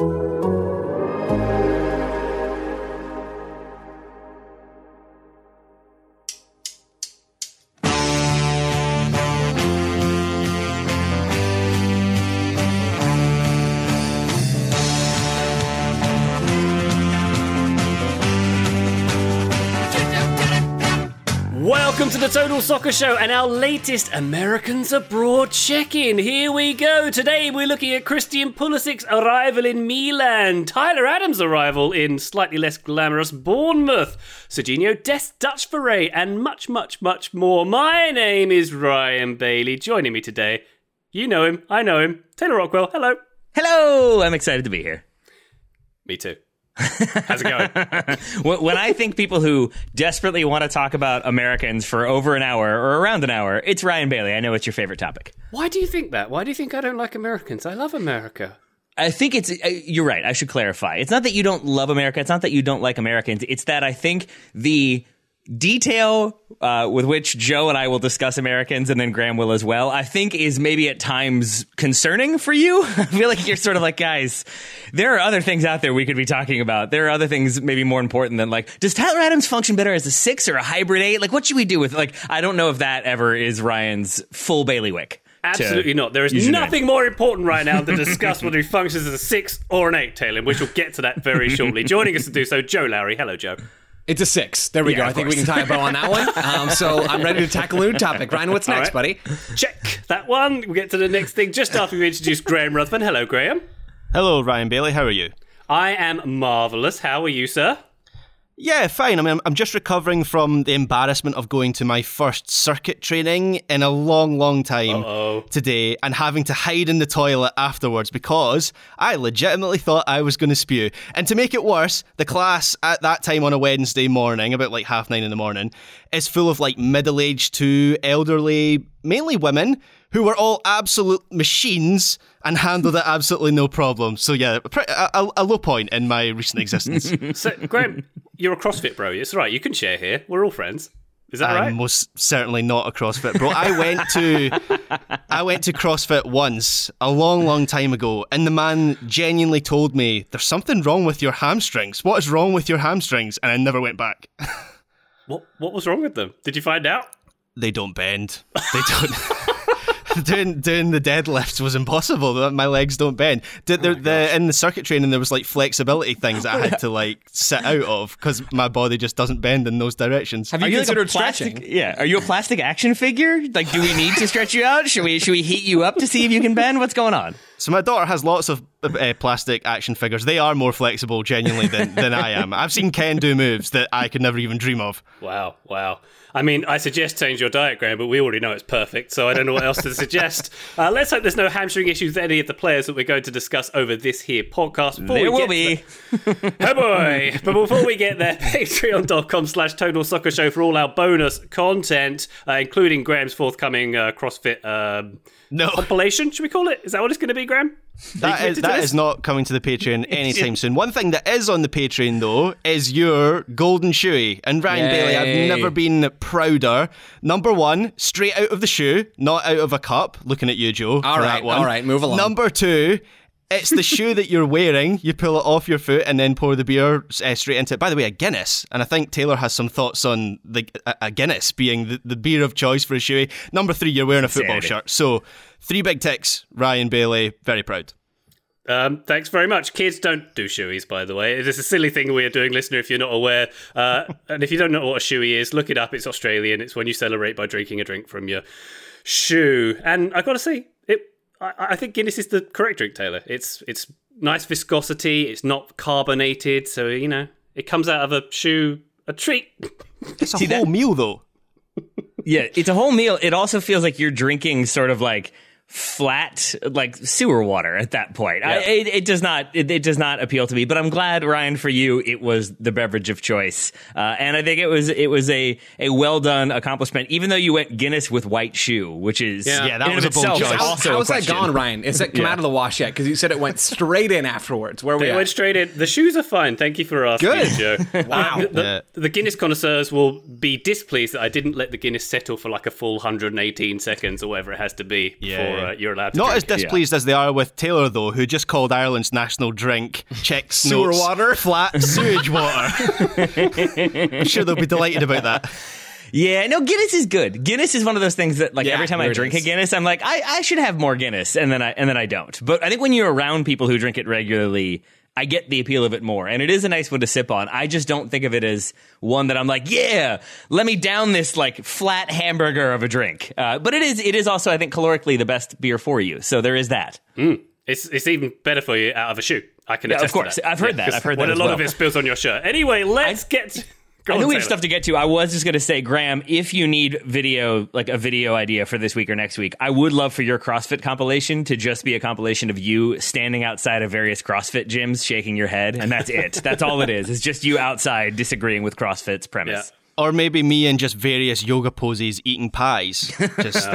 Welcome to the Total Soccer Show and our latest Americans Abroad check-in. Here we go. Today we're looking at Christian Pulisic's arrival in Milan, Tyler Adams' arrival in slightly less glamorous Bournemouth, Serginho Dest Dutch Foray, and much, much, much more. My name is Ryan Bailey. Joining me today, you know him, I know him, Taylor Rockwell. Hello. Hello, I'm excited to be here. Me too. How's it going? When I think people who desperately want to talk about Americans for over an hour or around an hour, it's Ryan Bailey. I know it's your favorite topic. Why do you think that? Why do you think I don't like Americans? I love America. I think it's, you're right. I should clarify. It's not that you don't love America. It's not that you don't like Americans. It's that I think the detail uh, with which Joe and I will discuss Americans and then Graham will as well, I think is maybe at times concerning for you. I feel like you're sort of like, guys, there are other things out there we could be talking about. There are other things maybe more important than like, does Tyler Adams function better as a six or a hybrid eight? Like, what should we do with, like, I don't know if that ever is Ryan's full bailiwick. Absolutely not. There is use your name. nothing more important right now than to discuss whether he functions as a six or an eight, Taylor, which we'll get to that very shortly. Joining us to do so, Joe Lowery. Hello, Joe. It's a six. There we Yeah, go. of I think we can tie a bow on that one. Um, so I'm ready to tackle a new topic. Ryan, what's next, right. buddy? Check that one. We'll get to the next thing just after we introduce Graham Ruthven. Hello, Graham. Hello, Ryan Bailey. How are you? I am marvellous. How are you, sir? Yeah, fine. I mean, I'm- I'm just recovering from the embarrassment of going to my first circuit training in a long, long time Uh-oh. today and having to hide in the toilet afterwards because I legitimately thought I was going to spew. And to make it worse, the class at that time on a Wednesday morning, about like half nine in the morning, is full of like middle aged to elderly, mainly women, who were all absolute machines and handled it absolutely no problem. So, yeah, a, a, a low point in my recent existence. So, Graham, you're a CrossFit bro. It's right. You can share here. We're all friends. Is that right? I'm right? most certainly not a CrossFit bro. I went to I went to CrossFit once a long, long time ago, and the man genuinely told me there's something wrong with your hamstrings. What is wrong with your hamstrings? And I never went back. What, what was wrong with them? Did you find out? They don't bend. They don't. doing doing the deadlifts was impossible. My legs don't bend. The, oh the, the, in the circuit training, there was like flexibility things that I had to like sit out of because my body just doesn't bend in those directions. Have you Are you like considered plastic? stretching? Yeah. Are you a plastic action figure? Like, do we need to stretch you out? Should we? Should we heat you up to see if you can bend? What's going on? So my daughter has lots of uh, plastic action figures. They are more flexible, genuinely, than, than I am. I've seen Ken do moves that I could never even dream of. Wow, wow. I mean, I suggest change your diet, Graham, but we already know it's perfect, so I don't know what else to suggest. Uh, let's hope there's no hamstring issues with any of the players that we're going to discuss over this here podcast. Before There we will get be. to- oh boy! But before we get there, patreon.com slash total soccer show for all our bonus content, uh, including Graham's forthcoming uh, CrossFit um, No, compilation, should we call it? Is that what it's going to be, Graham? that is, committed to that this? is not coming to the Patreon anytime soon. One thing that is on the Patreon, though, is your golden shoey. And Ryan Bailey, I've never been prouder. Number one, straight out of the shoe, not out of a cup. Looking at you, Joe. All for right, that one. all right, move along. Number two. It's the shoe that you're wearing. You pull it off your foot and then pour the beer uh, straight into it. By the way, a Guinness, and I think Taylor has some thoughts on the a, Guinness being the, the beer of choice for a shoey. Number three, you're wearing a football shirt. So three big ticks. Ryan Bailey, very proud. Um, thanks very much. Kids don't do shoeies, by the way. It's a silly thing we're doing, listener, if you're not aware. Uh, and if you don't know what a shoey is, look it up. It's Australian. It's when you celebrate by drinking a drink from your shoe. And I've got to say, it. I, I think Guinness is the correct drink, Taylor. It's it's nice viscosity. It's not carbonated, so you know it comes out of a shoe. A treat. It's a whole meal, though. Yeah, it's a whole meal. It also feels like you're drinking sort of like flat like sewer water at that point. I, it, it does not it, it does not appeal to me. But I'm glad Ryan for you it was the beverage of choice, uh, and I think it was it was a a well done accomplishment. Even though you went Guinness with white shoe, which is Yeah. Yeah, that in was a bold itself choice. is How, also a how's that gone, Ryan? Is it come out of the wash yet? Because you said it went straight in afterwards. Where are we It at? went straight in. The shoes are fine. Thank you for asking, Good. Joe. Wow. The, the- the Guinness connoisseurs will be displeased that I didn't let the Guinness settle for like a full 118 seconds or whatever it has to be Yeah, before you're uh, you're allowed to. Not drink. as displeased as they are with Taylor, though, who just called Ireland's national drink Czech Sewer notes water? flat sewage water. I'm sure they'll be delighted about that. Yeah, no, Guinness is good. Guinness is one of those things that, like, Yeah, every time I there it drink a. Guinness, I'm like, I, I should have more Guinness, and then I and then I don't. But I think when you're around people who drink it regularly, I get the appeal of it more, and it is a nice one to sip on. I just don't think of it as one that I'm like, yeah, let me down this like flat hamburger of a drink. Uh, but it is it is also, I think, calorically the best beer for you. So there is that. It's it's even better for you out of a shoe. I can Yeah, of attest to course. I've heard that. I've heard when that a as lot of it spills on your shirt. Anyway, let's get. Go I know we have stuff to get to. I was just going to say, Graham, if you need video, like a video idea for this week or next week, I would love for your CrossFit compilation to just be a compilation of you standing outside of various CrossFit gyms, shaking your head, and that's it. that's all it is. It's just you outside disagreeing with CrossFit's premise. Or maybe me in just various yoga poses eating pies. Just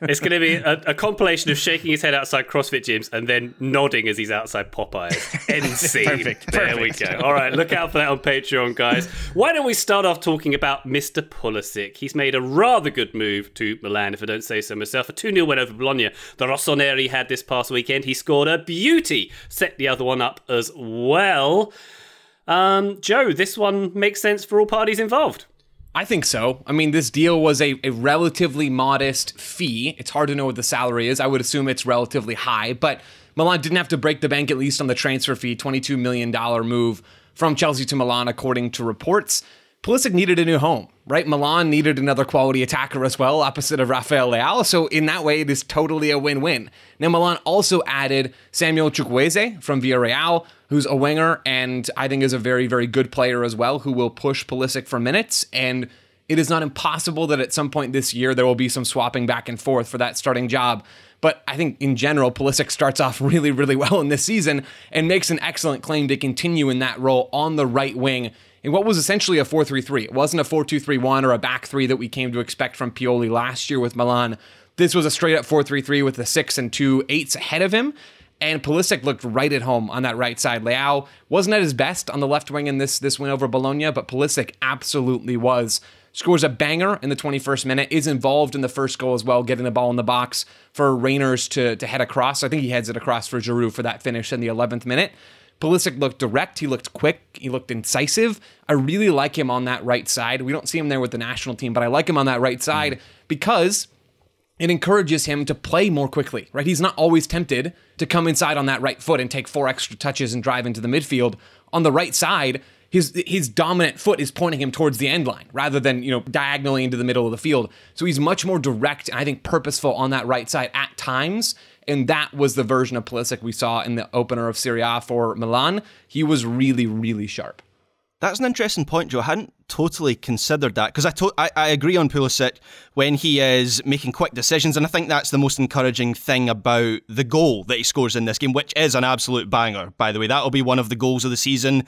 It's going to be a, a compilation of shaking his head outside CrossFit gyms and then nodding as he's outside Popeyes. End scene. Perfect, There we go. All right, look out for that on Patreon, guys. Why don't we start off talking about Mr. Pulisic? He's made a rather good move to Milan, if I don't say so myself. A 2 0 win over Bologna. The Rossoneri had this past weekend. He scored a beauty, set the other one up as well. Um, Joe, this one makes sense for all parties involved. I think so. I mean, this deal was a, a relatively modest fee. It's hard to know what the salary is. I would assume it's relatively high, but Milan didn't have to break the bank, at least on the transfer fee, $22 million move from Chelsea to Milan, according to reports. Pulisic needed a new home, right? Milan needed another quality attacker as well, opposite of Rafael Leao. So in that way, it is totally a win-win. Now Milan also added Samuel Chukwueze from Villarreal, who's a winger and I think is a very, very good player as well, who will push Pulisic for minutes. And it is not impossible that at some point this year there will be some swapping back and forth for that starting job. But I think in general, Pulisic starts off really, really well in this season and makes an excellent claim to continue in that role on the right wing in what was essentially a 4 3 3. It wasn't a 4 2 3 1 or a back three that we came to expect from Pioli last year with Milan. This was a straight up 4 3 3 with the six and two eights ahead of him. And Pulisic looked right at home on that right side. Leao wasn't at his best on the left wing in this, this win over Bologna, but Pulisic absolutely was. Scores a banger in the 21st minute, is involved in the first goal as well, getting the ball in the box for Reijnders to, to head across. I think he heads it across for Giroud for that finish in the 11th minute. Pulisic looked direct. He looked quick. He looked incisive. I really like him on that right side. We don't see him there with the national team, but I like him on that right side because it encourages him to play more quickly, right? He's not always tempted to come inside on that right foot and take four extra touches and drive into the midfield. On the right side, his his dominant foot is pointing him towards the end line rather than, you know, diagonally into the middle of the field. So he's much more direct and I think purposeful on that right side at times. And that was the version of Pulisic we saw in the opener of Serie A for Milan. He was really, really sharp. That's an interesting point, Joe. I hadn't totally considered that because I, to- I I agree on Pulisic when he is making quick decisions, and I think that's the most encouraging thing about the goal that he scores in this game, which is an absolute banger. By the way, that'll be one of the goals of the season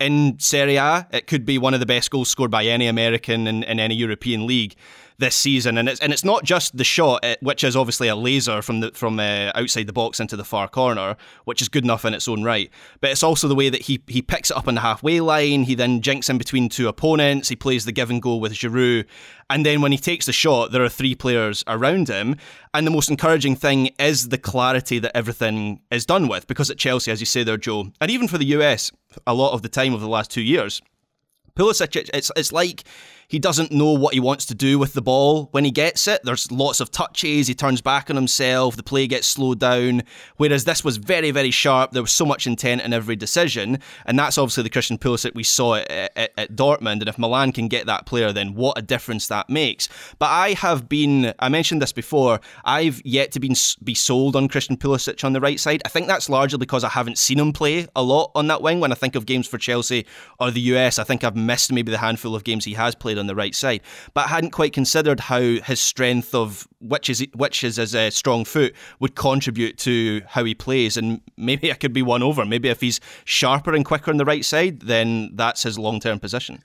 in Serie A. It could be one of the best goals scored by any American in, in any European league this season, and it's and it's not just the shot, eh, which is obviously a laser from the from uh, outside the box into the far corner, which is good enough in its own right. But it's also the way that he he picks it up on the halfway line. He then jinks in between two opponents. He plays the give and go with Giroud, and then when he takes the shot, there are three players around him. And the most encouraging thing is the clarity that everything is done with, because at Chelsea, as you say there, Joe, and even for the US, a lot of the time over the last two years. Pulisic, it's it's like he doesn't know what he wants to do with the ball when he gets it. There's lots of touches. He turns back on himself. The play gets slowed down. Whereas this was very, very sharp. There was so much intent in every decision, and that's obviously the Christian Pulisic we saw at, at, at Dortmund. And if Milan can get that player, then what a difference that makes. But I have been, I mentioned this before. I've yet to be be sold on Christian Pulisic on the right side. I think that's largely because I haven't seen him play a lot on that wing. When I think of games for Chelsea or the US, I think I've missed maybe the handful of games he has played on the right side. But I hadn't quite considered how his strength of which is which is his uh, strong foot would contribute to how he plays. And maybe I could be won over. Maybe if he's sharper and quicker on the right side, then that's his long term position.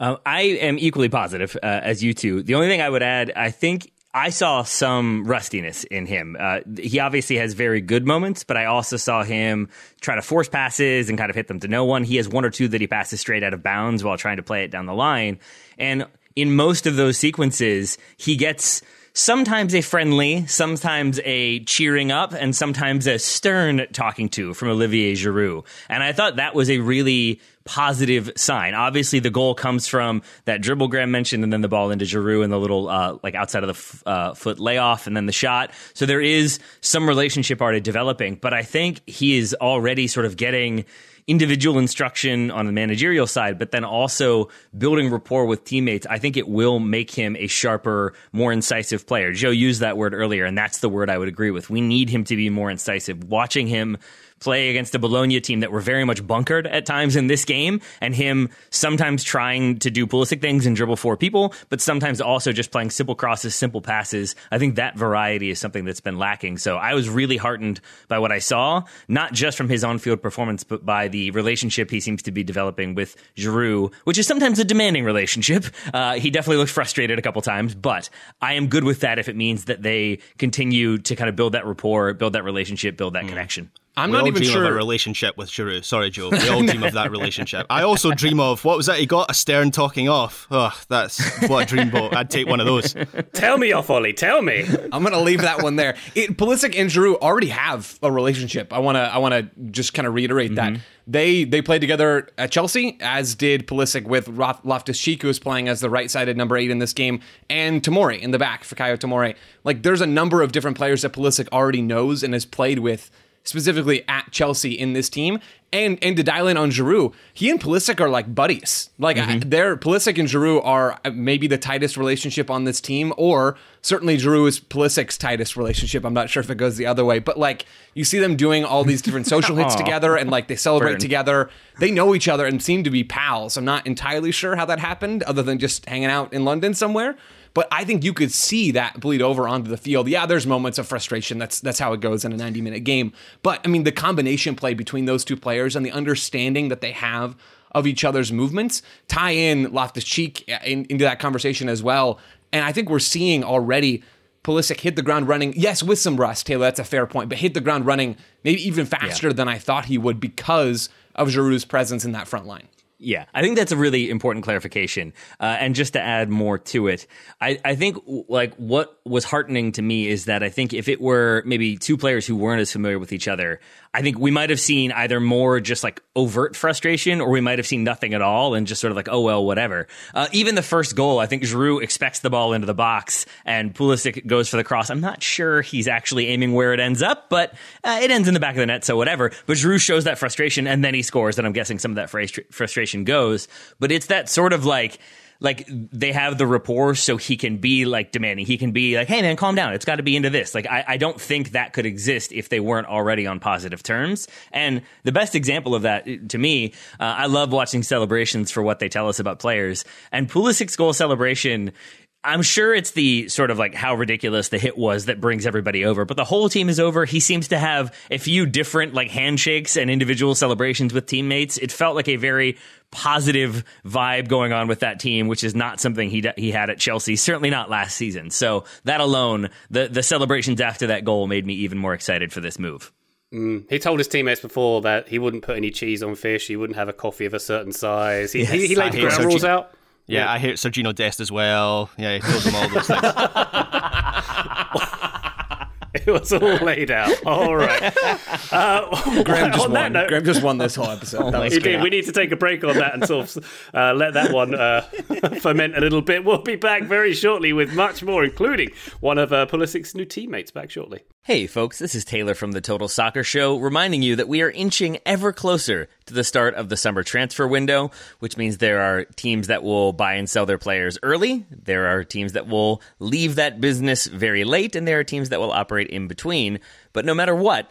Um, I am equally positive uh, as you two. The only thing I would add, I think I saw some rustiness in him. Uh, he obviously has very good moments, but I also saw him try to force passes and kind of hit them to no one. He has one or two that he passes straight out of bounds while trying to play it down the line. And in most of those sequences, he gets sometimes a friendly, sometimes a cheering up, and sometimes a stern talking to from Olivier Giroud. And I thought that was a really positive sign. Obviously, the goal comes from that dribble Graham mentioned, and then the ball into Giroud and the little uh, like outside of the f- uh, foot layoff, and then the shot. So there is some relationship already developing, but I think he is already sort of getting individual instruction on the managerial side, but then also building rapport with teammates, I think it will make him a sharper, more incisive player. Joe used that word earlier, and that's the word I would agree with. We need him to be more incisive. Watching him play against a Bologna team that were very much bunkered at times in this game, and him sometimes trying to do Pulisic things and dribble four people, but sometimes also just playing simple crosses, simple passes. I think that variety is something that's been lacking. So I was really heartened by what I saw, not just from his on-field performance, but by the relationship he seems to be developing with Giroud, which is sometimes a demanding relationship. Uh, he definitely looked frustrated a couple times, but I am good with that if it means that they continue to kind of build that rapport, build that relationship, build that mm. connection. I'm we not all even dream sure. of a relationship with Giroud. Sorry, Joe. We all dream of that relationship. I also dream of what was that? He got a stern talking off. Oh, that's what a dreamboat. I'd take one of those. Tell me off, Ollie. Tell me. I'm gonna leave that one there. It, Pulisic and Giroud already have a relationship. I wanna I wanna just kind of reiterate mm-hmm. that they they played together at Chelsea, as did Pulisic with Loftus Cheek, who is playing as the right sided number eight in this game, and Tomori in the back for Kayo Tomori. Like, there's a number of different players that Pulisic already knows and has played with specifically at Chelsea in this team. And and to dial in on Giroud, he and Pulisic are like buddies. Like mm-hmm. they're Pulisic and Giroud are maybe the tightest relationship on this team, or certainly Giroud is Pulisic's tightest relationship. I'm not sure if it goes the other way, but like you see them doing all these different social hits together, and like they celebrate Burn. together. They know each other and seem to be pals. I'm not entirely sure how that happened, other than just hanging out in London somewhere. But I think you could see that bleed over onto the field. Yeah, there's moments of frustration. That's that's how it goes in a 90 minute game. But I mean, the combination play between those two players and the understanding that they have of each other's movements tie in Loftus Cheek uh, in, into that conversation as well. And I think we're seeing already Pulisic hit the ground running. Yes, with some rust, Taylor. That's a fair point, but hit the ground running maybe even faster yeah. than I thought he would because of Giroud's presence in that front line. Yeah, I think that's a really important clarification. Uh, and just to add more to it, I, I think like what was heartening to me is that I think if it were maybe two players who weren't as familiar with each other, I think we might have seen either more just like overt frustration or we might have seen nothing at all and just sort of like, oh, well, whatever. Uh, even the first goal, I think Giroud expects the ball into the box and Pulisic goes for the cross. I'm not sure he's actually aiming where it ends up, but uh, it ends in the back of the net, so whatever. But Giroud shows that frustration and then he scores, and I'm guessing some of that frustration goes. But it's that sort of like, like they have the rapport so he can be like demanding. He can be like, hey man, calm down. It's got to be into this. Like I, I don't think that could exist if they weren't already on positive terms. And the best example of that to me, uh, I love watching celebrations for what they tell us about players. And Pulisic's goal celebration I'm sure it's the sort of like how ridiculous the hit was that brings everybody over, but the whole team is over. He seems to have a few different like handshakes and individual celebrations with teammates. It felt like a very positive vibe going on with that team, which is not something he he had at Chelsea. Certainly not last season. So that alone, the the celebrations after that goal made me even more excited for this move. Mm. He told his teammates before that he wouldn't put any cheese on fish. He wouldn't have a coffee of a certain size. He, yes, he, he laid the ground rules out. Yeah, yeah, I hear Sergiño Dest as well. Yeah, he told them all those things. it was all laid out. All right. Uh, Graham just won. Note, Graham just won this whole episode. Oh we need to take a break on that and sort of uh, let that one uh, ferment a little bit. We'll be back very shortly with much more, including one of uh, Pulisic's new teammates. Back shortly. Hey, folks, this is Taylor from the Total Soccer Show, reminding you that we are inching ever closer to the start of the summer transfer window, which means there are teams that will buy and sell their players early. There are teams that will leave that business very late, and there are teams that will operate in between. But no matter what,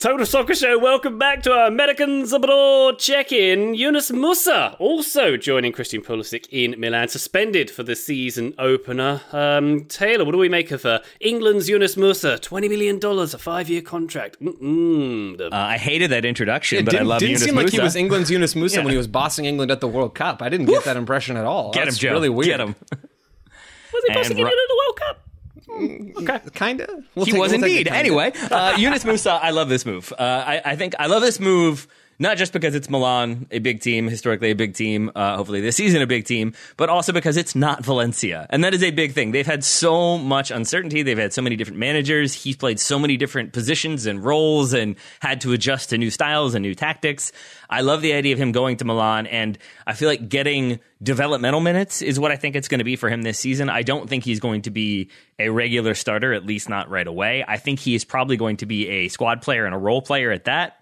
Total Soccer Show, welcome back to our Americans Abroad check-in. Yunus Musah also joining Christian Pulisic in Milan, suspended for the season opener. Um, Taylor, what do we make of uh, England's Yunus Musah? $20 million, a five-year contract. The- uh, I hated that introduction, It but didn't, I love didn't Yunus seem like he was England's Yunus Musah Yeah. when he was bossing England at the World Cup. I didn't get that impression at all. Get him, Joe. really weird. Get him. was he bossing and Ro- England at the World Cup? Okay, kind of. he was indeed. Anyway, uh, Yunus Musah, I love this move. Uh, I, I think I love this move. Not just because it's Milan, a big team, historically a big team, uh, hopefully this season a big team, but also because it's not Valencia. And that is a big thing. They've had so much uncertainty. They've had so many different managers. He's played so many different positions and roles and had to adjust to new styles and new tactics. I love the idea of him going to Milan, and I feel like getting developmental minutes is what I think it's going to be for him this season. I don't think he's going to be a regular starter, at least not right away. I think he is probably going to be a squad player and a role player at that.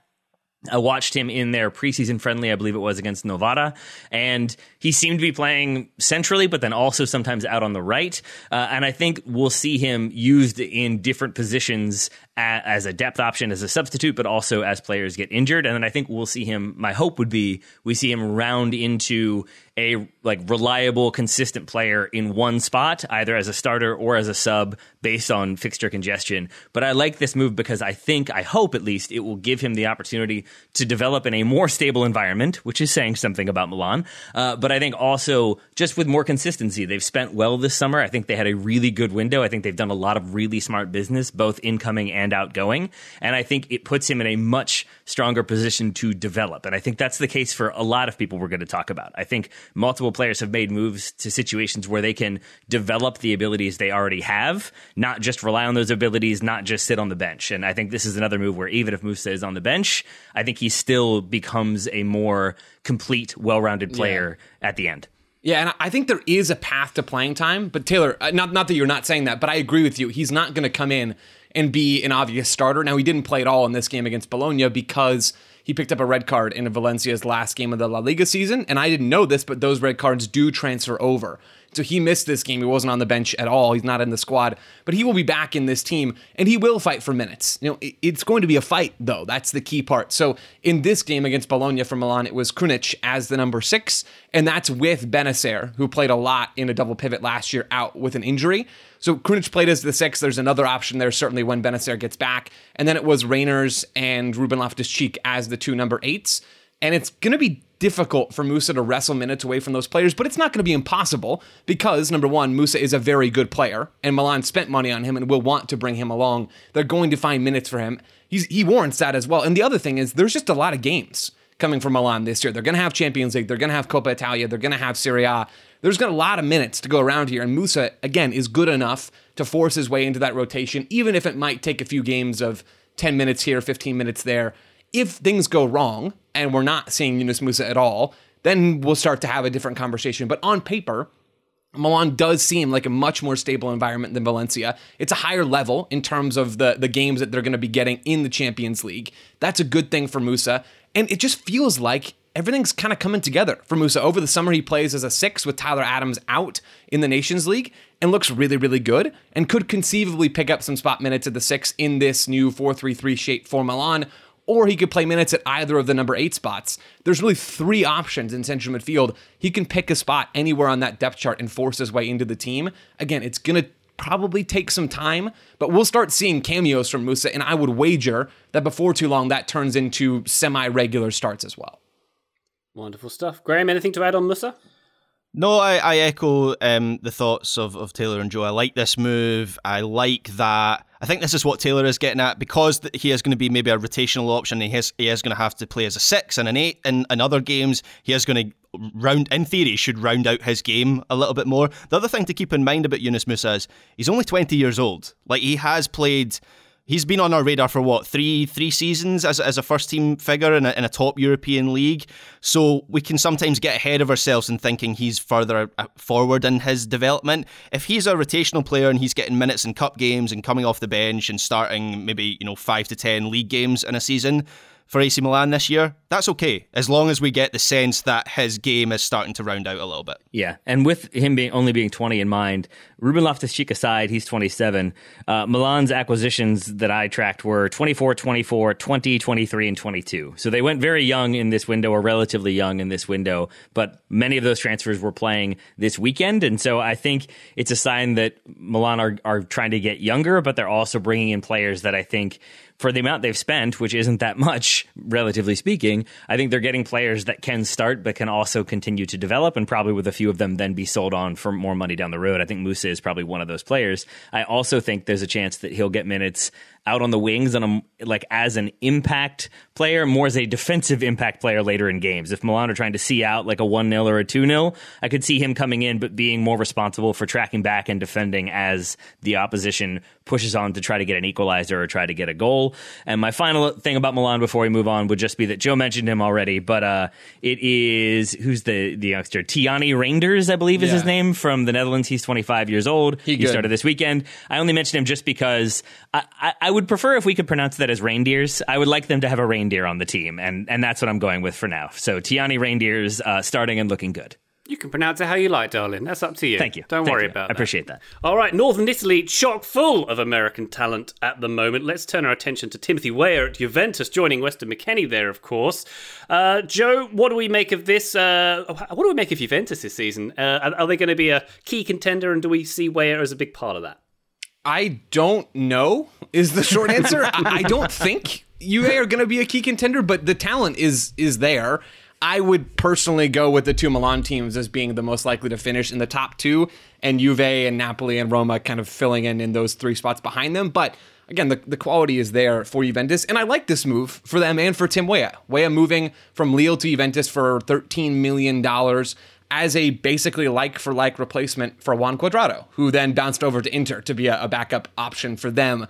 I watched him in their preseason friendly, I believe it was against Novara, and he seemed to be playing centrally, but then also sometimes out on the right. Uh, and I think we'll see him used in different positions as a depth option, as a substitute, but also as players get injured. And then I think we'll see him. My hope would be we see him round into a like reliable, consistent player in one spot, either as a starter or as a sub, based on fixture congestion. But I like this move because I think, I hope at least, it will give him the opportunity to develop in a more stable environment, which is saying something about Milan. Uh, but I think also just with more consistency, they've spent well this summer. I think they had a really good window. I think they've done a lot of really smart business, both incoming and outgoing. And I think it puts him in a much stronger position to develop. And I think that's the case for a lot of people we're going to talk about. I think multiple players have made moves to situations where they can develop the abilities they already have, not just rely on those abilities, not just sit on the bench. And I think this is another move where even if Musah is on the bench, I think he still becomes a more complete, well-rounded player at the end. Yeah, and I think there is a path to playing time. But Taylor, uh, not not that you're not saying that, but I agree with you. He's not going to come in and be an obvious starter. Now he didn't play at all in this game against Bologna because he picked up a red card in Valencia's last game of the La Liga season. And I didn't know this, but those red cards do transfer over. So he missed this game. He wasn't on the bench at all. He's not in the squad, but he will be back in this team and he will fight for minutes. You know, it's going to be a fight though. That's the key part. So in this game against Bologna for Milan, it was Krunic as the number six, and that's with Bennacer, who played a lot in a double pivot last year, out with an injury. So Krunic played as the six. There's another option there, certainly when Bennacer gets back. And then it was Reijnders and Ruben Loftus Cheek as the two number eights. And it's going to be difficult for Musah to wrestle minutes away from those players, but it's not going to be impossible because, number one, Musah is a very good player, and Milan spent money on him and will want to bring him along. They're going to find minutes for him. He's, he warrants that as well. And the other thing is, there's just a lot of games coming from Milan this year. They're going to have Champions League, they're going to have Coppa Italia, they're going to have Serie A. There's got a lot of minutes to go around here, and Musah, again, is good enough to force his way into that rotation, even if it might take a few games of 10 minutes here, 15 minutes there if things go wrong and we're not seeing Yunus Musah at all, then we'll start to have a different conversation. But on paper, Milan does seem like a much more stable environment than Valencia. It's a higher level in terms of the, the games that they're going to be getting in the Champions League. That's a good thing for Musah. And it just feels like everything's kind of coming together for Musah. Over the summer, he plays as a six with Tyler Adams out in the Nations League and looks really, really good and could conceivably pick up some spot minutes at the six in this new 4 3 3 shape for Milan or he could play minutes at either of the number eight spots. There's really three options in central midfield. He can pick a spot anywhere on that depth chart and force his way into the team. Again, it's going to probably take some time, but we'll start seeing cameos from Musah, and I would wager that before too long that turns into semi regular starts as well. Wonderful stuff. Graham, anything to add on Musah? No, I, I echo um, the thoughts of, of Taylor and Joe. I like this move. I like that. I think this is what Taylor is getting at because he is going to be maybe a rotational option. He is, he is going to have to play as a six and an eight in, in other games. He is going to round, in theory, should round out his game a little bit more. The other thing to keep in mind about Yunus Musah is he's only 20 years old. Like, he has played he's been on our radar for what three three seasons as, as a first team figure in a, in a top European league. So we can sometimes get ahead of ourselves in thinking he's further uh, forward in his development. If he's a rotational player and he's getting minutes in cup games and coming off the bench and starting maybe you know five to ten league games in a season for AC Milan this year, that's okay as long as we get the sense that his game is starting to round out a little bit. Yeah, and with him being only being 20 in mind, Ruben Loftus-Cheek aside, he's 27. Uh, Milan's acquisitions that I tracked were 24, 24, 20, 23, and 22. So they went very young in this window, or relatively young in this window. But many of those transfers were playing this weekend, and so I think it's a sign that Milan are are trying to get younger, but they're also bringing in players that I think for the amount they've spent, which isn't that much, relatively speaking, I think they're getting players that can start but can also continue to develop, and probably with a few of them then be sold on for more money down the road. I think Musah is probably one of those players. I also think there's a chance that he'll get minutes out on the wings on a like as an impact player, more as a defensive impact player later in games. If Milan are trying to see out like a 1 0 or a 2 0, I could see him coming in, but being more responsible for tracking back and defending as the opposition pushes on to try to get an equalizer or try to get a goal. And my final thing about Milan before we move on would just be that Joe mentioned him already, but uh, it is who's the, the youngster? Tijjani Reijnders, I believe is yeah. his name, from the Netherlands. He's 25 years old. He, he started this weekend. I only mentioned him just because I, I, I would prefer if we could pronounce that as reindeers. I would like them to have a reindeer on the team, and and that's what I'm going with for now. So Tiani Reindeers uh, starting and looking good. You can pronounce it how you like, darling. That's up to you. Thank you. Don't Thank worry you. about it. I appreciate that. All right, Northern Italy, chock full of American talent at the moment. Let's turn our attention to Timothy Weah at Juventus, joining Weston McKennie there, of course. Uh, Joe, what do we make of this? Uh, what do we make of Juventus this season? Uh, are, are, they going to be a key contender, and do we see Weah as a big part of that? I don't know is the short answer. I don't think Juve are going to be a key contender, but the talent is is there. I would personally go with the two Milan teams as being the most likely to finish in the top two, and Juve and Napoli and Roma kind of filling in in those three spots behind them. But again, the, the quality is there for Juventus, and I like this move for them and for Tim Weah. Weah moving from Lille to Juventus for $13 million as a basically like for like replacement for Juan Cuadrado, who then bounced over to Inter to be a, a backup option for them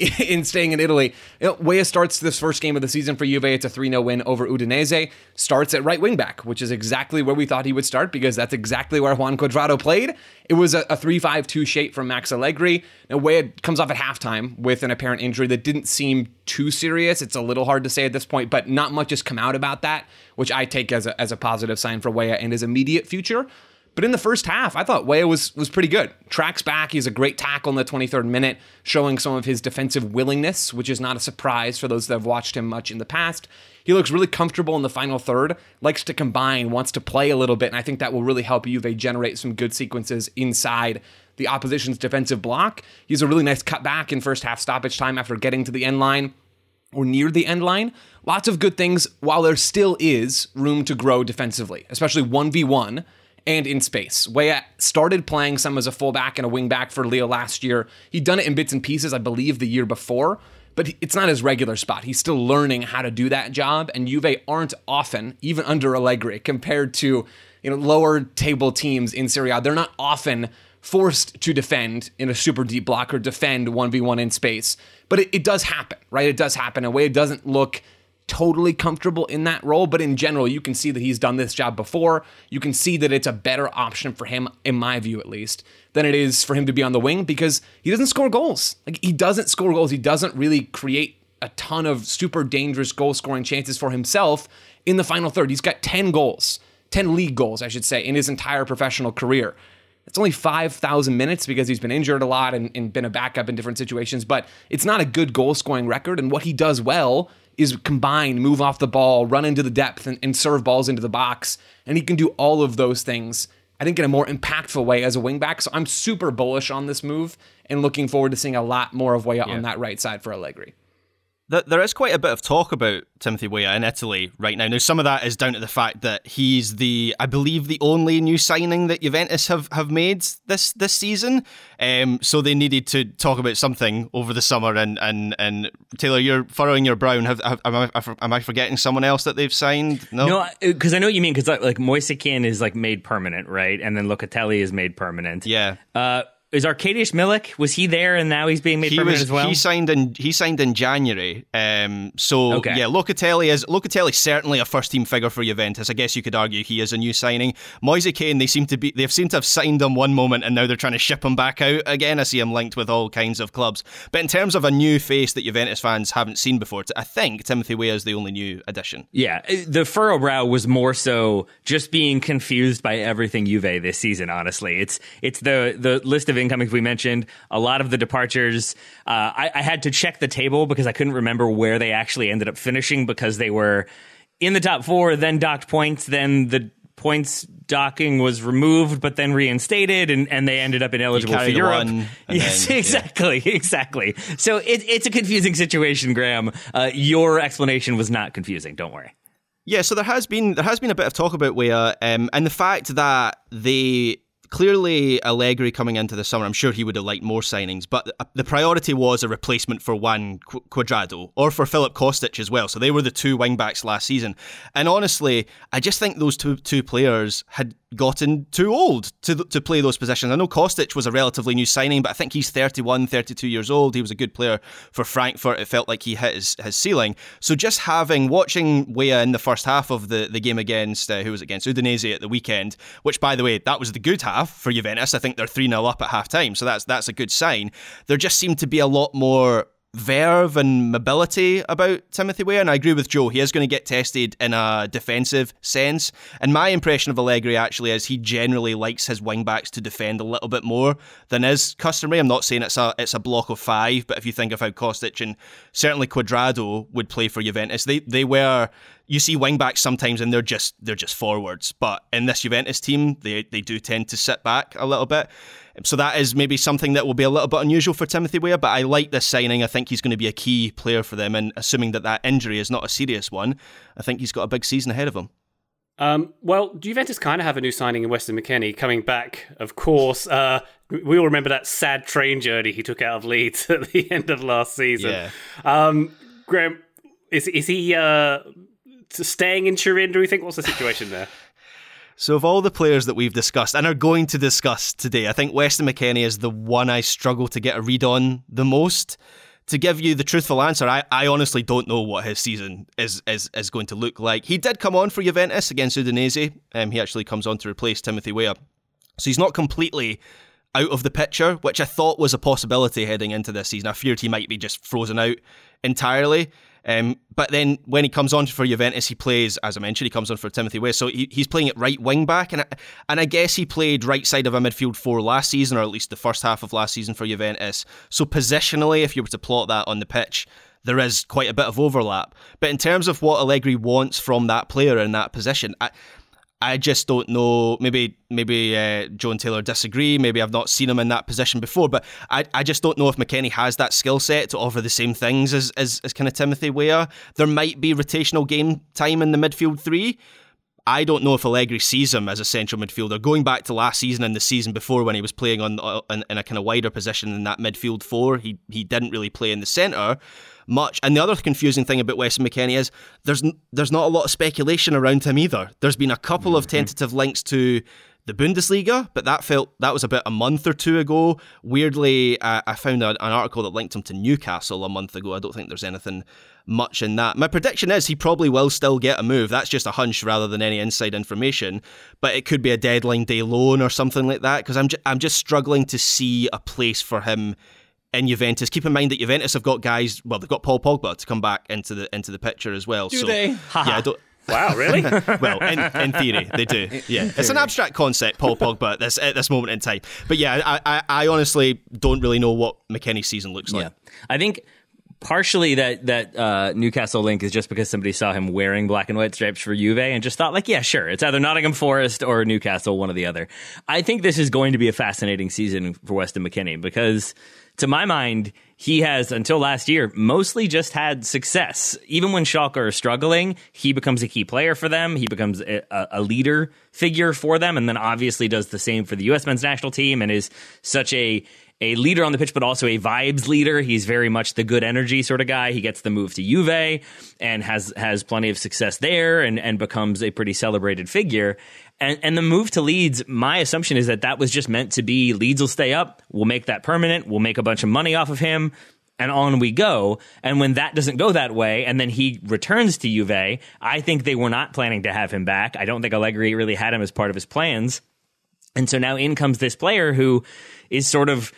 in staying in Italy. Weah starts this first game of the season for Juve. It's a 3 0 win over Udinese. Starts at right wing back, which is exactly where we thought he would start because that's exactly where Juan Cuadrado played. It was a 3 5 2 shape from Max Allegri. Now, comes off at halftime with an apparent injury that didn't seem too serious. It's a little hard to say at this point, but not much has come out about that, which I take as a, as a positive sign for Weah and his immediate future. But in the first half, I thought Weah was was pretty good. Tracks back, he's a great tackle in the 23rd minute, showing some of his defensive willingness, which is not a surprise for those that have watched him much in the past. He looks really comfortable in the final third, likes to combine, wants to play a little bit, and I think that will really help Juve generate some good sequences inside the opposition's defensive block. He's a really nice cutback in first half stoppage time after getting to the end line or near the end line. Lots of good things while there still is room to grow defensively, especially 1v1 and in space. Weah started playing some as a fullback and a wingback for Lille last year. He'd done it in bits and pieces, I believe, the year before, but it's not his regular spot. He's still learning how to do that job, and Juve aren't often, even under Allegri, compared to you know lower table teams in Serie A. They're not often forced to defend in a super deep block or defend 1v1 in space. But it, it does happen, right? It does happen. A way it doesn't look totally comfortable in that role, but in general, you can see that he's done this job before. You can see that it's a better option for him, in my view at least, than it is for him to be on the wing because he doesn't score goals. Like he doesn't score goals. He doesn't really create a ton of super dangerous goal scoring chances for himself in the final third. He's got 10 goals, 10 league goals, I should say, in his entire professional career. It's only 5,000 minutes because he's been injured a lot and, and, been a backup in different situations, but it's not a good goal scoring record. And what he does well is combine, move off the ball, run into the depth, and, and serve balls into the box. And he can do all of those things, I think, in a more impactful way as a wingback. So I'm super bullish on this move and looking forward to seeing a lot more of Weah yeah. on that right side for Allegri there is quite a bit of talk about Timothy Weah in Italy right now. Now, some of that is down to the fact that he's the, I believe, the only new signing that Juventus have, have made this this season. Um, so they needed to talk about something over the summer. And and, and Taylor, you're furrowing your brow. Have, have, am, I, am I forgetting someone else that they've signed? No, no, because I know what you mean. Because like, like Moise Kean is like made permanent, right? And then Locatelli is made permanent. Yeah. Uh, is Arkadiusz Milik was he there and now he's being made he permanent was, as well? He signed in he signed in January. Um, so okay. yeah, Locatelli is Locatelli certainly a first team figure for Juventus. I guess you could argue he is a new signing. Moise Kean, they seem to be they've seemed to have signed him one moment and now they're trying to ship him back out again. I see him linked with all kinds of clubs. But in terms of a new face that Juventus fans haven't seen before, I think Timothy Weah is the only new addition. Yeah, uh, the furrow brow was more so just being confused by everything Juve this season. Honestly, it's it's the the list of incomings we mentioned a lot of the departures, uh, I, I had to check the table because I couldn't remember where they actually ended up finishing because they were in the top four, then docked points, then the points docking was removed but then reinstated and, and they ended up ineligible for Europe. yes, then, exactly, yeah. exactly. So it, it's a confusing situation, Graham. Uh, your explanation was not confusing. Don't worry. Yeah, so there has been there has been a bit of talk about Weah um, and the fact that they clearly Allegri coming into the summer, I'm sure he would have liked more signings, but uh, the priority was a replacement for Juan Cuadrado or for Filip Kostic as well. So they were the two wingbacks last season. And honestly, I just think those two two players had gotten too old to to play those positions. I know Kostic was a relatively new signing, but I think he's 31, 32 years old. He was a good player for Frankfurt. It felt like he hit his, his ceiling. So just having, watching Weah in the first half of the, the game against, uh, who was against Udinese at the weekend, which by the way, that was the good half for Juventus. I think they're 3 0 up at half time. So that's, that's a good sign. There just seemed to be a lot more verve and mobility about Timothy Weah, and I agree with Joe. He is going to get tested in a defensive sense. And my impression of Allegri actually is he generally likes his wingbacks to defend a little bit more than is customary. I'm not saying it's a it's a block of five, but if you think of how Kostic and certainly Cuadrado would play for Juventus, they they were you see wingbacks sometimes and they're just they're just forwards. But in this Juventus team, they they do tend to sit back a little bit. So that is maybe something that will be a little bit unusual for Timothy Weah, but I like this signing. I think he's going to be a key player for them, and assuming that that injury is not a serious one, I think he's got a big season ahead of him. Um, well, Juventus kind of have a new signing in Weston McKennie coming back, of course. Uh, we all remember that sad train journey he took out of Leeds at the end of last season. Yeah. Um, Graham, is is he uh, staying in Turin? Do we think? What's the situation there? So, of all the players that we've discussed and are going to discuss today, I think Weston McKennie is the one I struggle to get a read on the most. To give you the truthful answer, I, I honestly don't know what his season is, is is going to look like. He did come on for Juventus against Udinese. Um, he actually comes on to replace Timothy Weah. So he's not completely out of the picture, which I thought was a possibility heading into this season. I feared he might be just frozen out entirely. Um, but then when he comes on for Juventus, he plays, as I mentioned, he comes on for Timothy Weah. So he, he's playing at right wing back. And I, and I guess he played right side of a midfield four last season, or at least the first half of last season for Juventus. So positionally, if you were to plot that on the pitch, there is quite a bit of overlap. But in terms of what Allegri wants from that player in that position, I, I just don't know. Maybe maybe uh, Joe and Taylor disagree. Maybe I've not seen him in that position before. But I, I just don't know if McKennie has that skill set to offer the same things as, as, as kind of Timothy Weah. There might be rotational game time in the midfield three. I don't know if Allegri sees him as a central midfielder. Going back to last season and the season before when he was playing on in, in a kind of wider position in that midfield four, he he didn't really play in the centre much. And the other confusing thing about Weston McKennie is there's there's not a lot of speculation around him either. There's been a couple mm-hmm. of tentative links to the Bundesliga, but that felt that was about a month or two ago. Weirdly, I, I found a, an article that linked him to Newcastle a month ago. I don't think there's anything much in that. My prediction is he probably will still get a move. That's just a hunch rather than any inside information, but it could be a deadline day loan or something like that because I'm ju- I'm just struggling to see a place for him in Juventus. Keep in mind that Juventus have got guys. Well, they've got Paul Pogba to come back into the into the picture as well. Do so, they? Yeah, I don't. Wow, really? well, in, in theory, they do. Yeah, it's an abstract concept, Paul Pogba, at this at this moment in time. But yeah, I, I, I honestly don't really know what McKennie's season looks like. Yeah, I think partially that that uh, Newcastle link is just because somebody saw him wearing black and white stripes for Juve and just thought like, yeah, sure, it's either Nottingham Forest or Newcastle, one or the other. I think this is going to be a fascinating season for Weston McKennie because, to my mind, he has until last year mostly just had success. Even when Schalke are struggling, he becomes a key player for them. He becomes a, a leader figure for them, and then obviously does the same for the U.S. men's national team and is such a a leader on the pitch, but also a vibes leader. He's very much the good energy sort of guy. He gets the move to Juve and has has plenty of success there and, and becomes a pretty celebrated figure. And, and the move to Leeds, my assumption is that that was just meant to be Leeds will stay up. We'll make that permanent. We'll make a bunch of money off of him. And on we go. And when that doesn't go that way, and then he returns to Juve, I think they were not planning to have him back. I don't think Allegri really had him as part of his plans. And so now in comes this player who is sort of